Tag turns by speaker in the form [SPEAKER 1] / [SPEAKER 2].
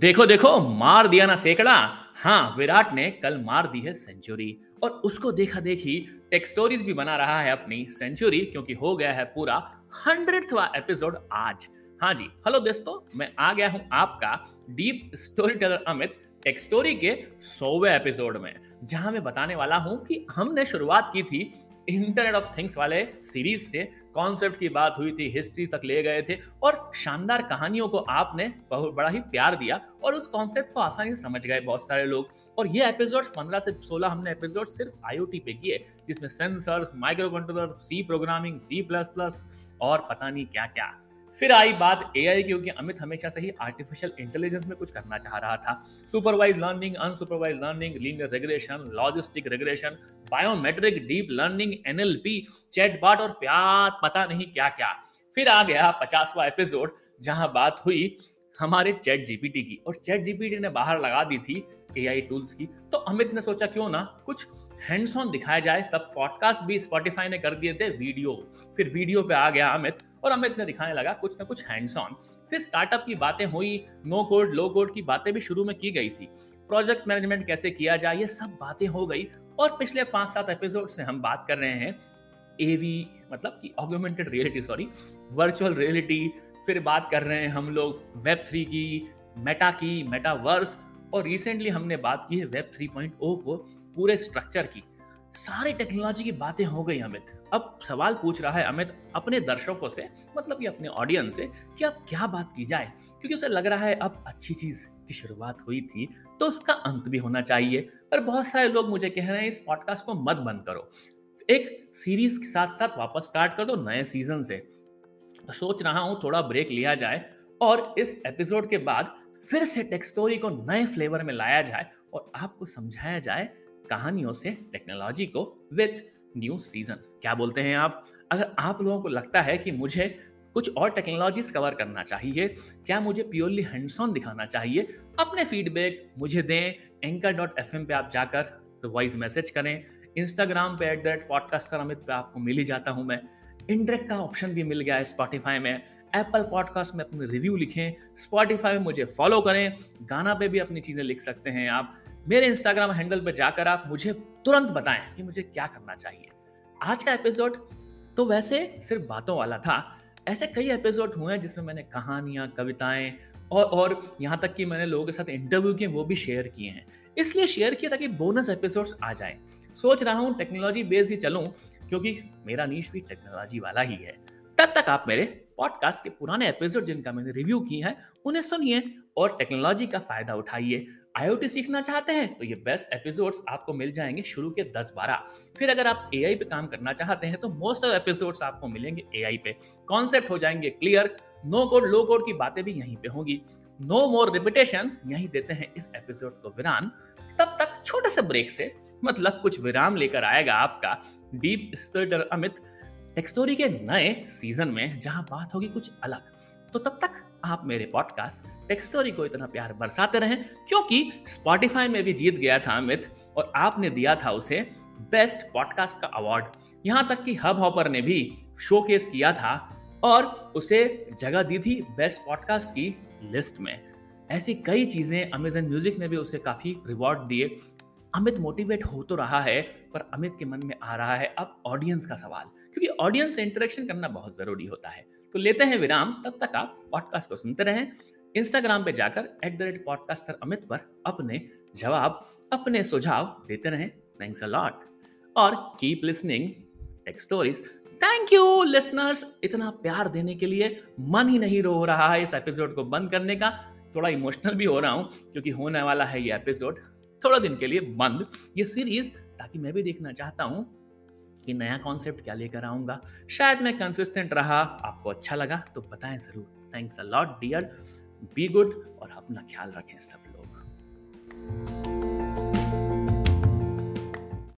[SPEAKER 1] देखो देखो, मार दिया ना सैकड़ा। हाँ विराट ने कल मार दी है सेंचुरी। और उसको देखा देखी टेक स्टोरीज भी बना रहा है अपनी सेंचुरी, क्योंकि हो गया है पूरा हंड्रेडवा एपिसोड आज। हाँ जी हेलो दोस्तों, मैं आ गया हूँ आपका deep story teller Amit tech story के सौवे एपिसोड में, जहाँ मैं बताने वाला हूँ कि हमने शुरुआत की थी इंटरनेट ऑफ़ थिंग्स वाले सीरीज़ से कॉन्सेप्ट की बात हुई थी हिस्ट्री तक ले गए थे और शानदार कहानियों को आपने बहुत बड़ा ही प्यार दिया और उस कॉन्सेप्ट को आसानी से समझ गए बहुत सारे लोग। और ये एपिसोड 15 से 16 हमने एपिसोड सिर्फ़ आईओटी पे किए, जिसमें sensors micro controller C programming C plus plus और पता नहीं क्या क्या फिर आई बात एआई की, क्योंकि अमित हमेशा से ही आर्टिफिशियल इंटेलिजेंस में कुछ करना चाह रहा था। Supervise learning unsupervise learning linear regulation logistic regulation biometric deep learning NLP chatbot और प्यार, पता नहीं क्या क्या फिर आ गया पचासवा एपिसोड जहाँ बात हुई हमारे चैट जीपीटी की। और चैट जीपीटी ने बाहर लगा दी थी एआई टूल्स की। तो अमित ने सोचा, क्यों ना कुछ हैंड्स ऑन दिखाया जाए? तब पॉडकास्ट भी स्पॉटिफाई ने कर दिए थे वीडियो। फिर वीडियो पे आ गया अमित। और अमित ने दिखाने लगा कुछ ना कुछ हैंड्स ऑन फिर स्टार्टअप की बातें हुई नो कोड लो कोड की बातें भी शुरू में की गई थी। प्रोजेक्ट मैनेजमेंट कैसे किया जाए, ये सब बातें हो गई और पिछले पाँच सात एपिसोड से हम बात कर रहे हैं एवी मतलब कि augmented reality sorry virtual reality फिर बात कर रहे हैं हम लोग वेब थ्री की मेटा की मेटावर्स और रिसेंटली हमने बात की है वेब 3.0 को, पूरे स्ट्रक्चर की। सारी टेक्नोलॉजी की बातें हो गई अमित। अब सवाल पूछ रहा है अमित अपने दर्शकों से मतलब अपने ऑडियंस से, कि अब क्या बात की जाए? क्योंकि उसे लग रहा है अब अच्छी चीज़ की शुरुआत हुई थी तो उसका अंत भी होना चाहिए। पर बहुत सारे लोग मुझे कह रहे हैं, इस पॉडकास्ट को मत बंद करो। एक सीरीज़ के साथ साथ वापस स्टार्ट कर दो नए सीज़न से। सोच रहा हूँ थोड़ा ब्रेक लिया जाए और इस एपिसोड के बाद फिर से टेक स्टोरी को नए फ्लेवर में लाया जाए और आपको समझाया जाए कहानियों से टेक्नोलॉजी को विद न्यू सीज़न क्या बोलते हैं आप? अगर आप लोगों को लगता है कि मुझे कुछ और टेक्नोलॉजीज़ कवर करना चाहिए, क्या मुझे प्योरली हैंड्स ऑन दिखाना चाहिए, अपने फीडबैक मुझे दें। एंकर डॉट एफ़ एम पे आप जाकर वॉइस मैसेज करें। इंस्टाग्राम पे at the that podcaster Amit पे आपको मिल ही जाता हूँ मैं। इंटरेक्ट का ऑप्शन भी मिल गया है स्पॉटिफाई में। एप्पल पॉडकास्ट में अपने रिव्यू लिखें। स्पॉटिफाई में मुझे फॉलो करें। गाना पे भी अपनी चीज़ें लिख सकते हैं आप। मेरे इंस्टाग्राम हैंडल पर जाकर आप मुझे तुरंत बताएँ कि मुझे क्या करना चाहिए। आज का एपिसोड तो वैसे सिर्फ़ बातों वाला था। ऐसे कई एपिसोड हुए हैं जिसमें मैंने कहानियाँ, कविताएँ और और यहाँ तक कि मैंने लोगों के साथ इंटरव्यू किए, वो भी शेयर किए हैं। इसलिए शेयर किया ताकि बोनस एपिसोड्स आ जाए। सोच रहा हूँ टेक्नोलॉजी बेस्ड ही चलूँ, क्योंकि मेरा नीच भी टेक्नोलॉजी वाला ही है। तब तक आप मेरे पॉडकास्ट के पुराने एपिसोड जिनका मैंने रिव्यू की है, उन्हें सुनिए और टेक्नोलॉजी का फ़ायदा उठाइए। आईओटी सीखना चाहते हैं तो ये बेस्ट एपिसोड्स आपको मिल जाएँगे शुरू के 10-12 फिर अगर आप एआई पे काम करना चाहते हैं तो मोस्ट ऑफ़ एपिसोड्स आपको मिलेंगे एआई पे। कॉन्सेप्ट हो जाएँगे clear no code low code की बातें भी यहीं पे होंगी। नो मोर रिपीटेशन यहीं देते हैं इस एपिसोड को विराम। तब तक छोटे से ब्रेक से मतलब कुछ विराम लेकर आएगा आपका। डीप स्टोरीटर अमित टेक्स्टोरी के नए सीज़न में जहाँ बात होगी कुछ अलग। तो तब तक आप मेरे पॉडकास्ट टेक्स्टोरी को इतना प्यार बरसाते रहें, क्योंकि स्पॉटिफाई में भी जीत गया था अमित और आपने दिया था उसे बेस्ट पॉडकास्ट का अवार्ड यहाँ तक कि हब हॉपर ने भी शोकेस किया था और उसे जगह दी थी बेस्ट पॉडकास्ट की लिस्ट में। ऐसी कई चीज़ें अमेजन म्यूज़िक ने भी उसे काफ़ी रिवॉर्ड दिए। अमित मोटिवेट हो तो रहा है, पर अमित के मन में आ रहा है अब ऑडियंस का सवाल, क्योंकि ऑडियंस से इंटरेक्शन करना बहुत ज़रूरी होता है। तो लेते हैं विराम, तब तक आप पॉडकास्ट को सुनते रहें। इंस्टाग्राम पे जाकर at the rate podcaster Amit पर अपने जवाब, अपने सुझाव देते रहें। थैंक्स अ लॉट और keep listening tech stories thank you listeners इतना प्यार देने के लिए मन ही नहीं रो रहा है इस एपिसोड को बंद करने का। थोड़ा इमोशनल भी हो रहा हूँ, क्योंकि होने वाला है ये एपिसोड थोड़ा दिन के लिए बंद ये सीरीज़ ताकि मैं भी देखना चाहता हूँ कि नया कॉन्सेप्ट क्या लेकर आऊँगा। शायद मैं कंसिस्टेंट रहा, आपको अच्छा लगा तो बताएँ ज़रूर। Thanks a lot dear be good और अपना ख्याल रखें सब लोग।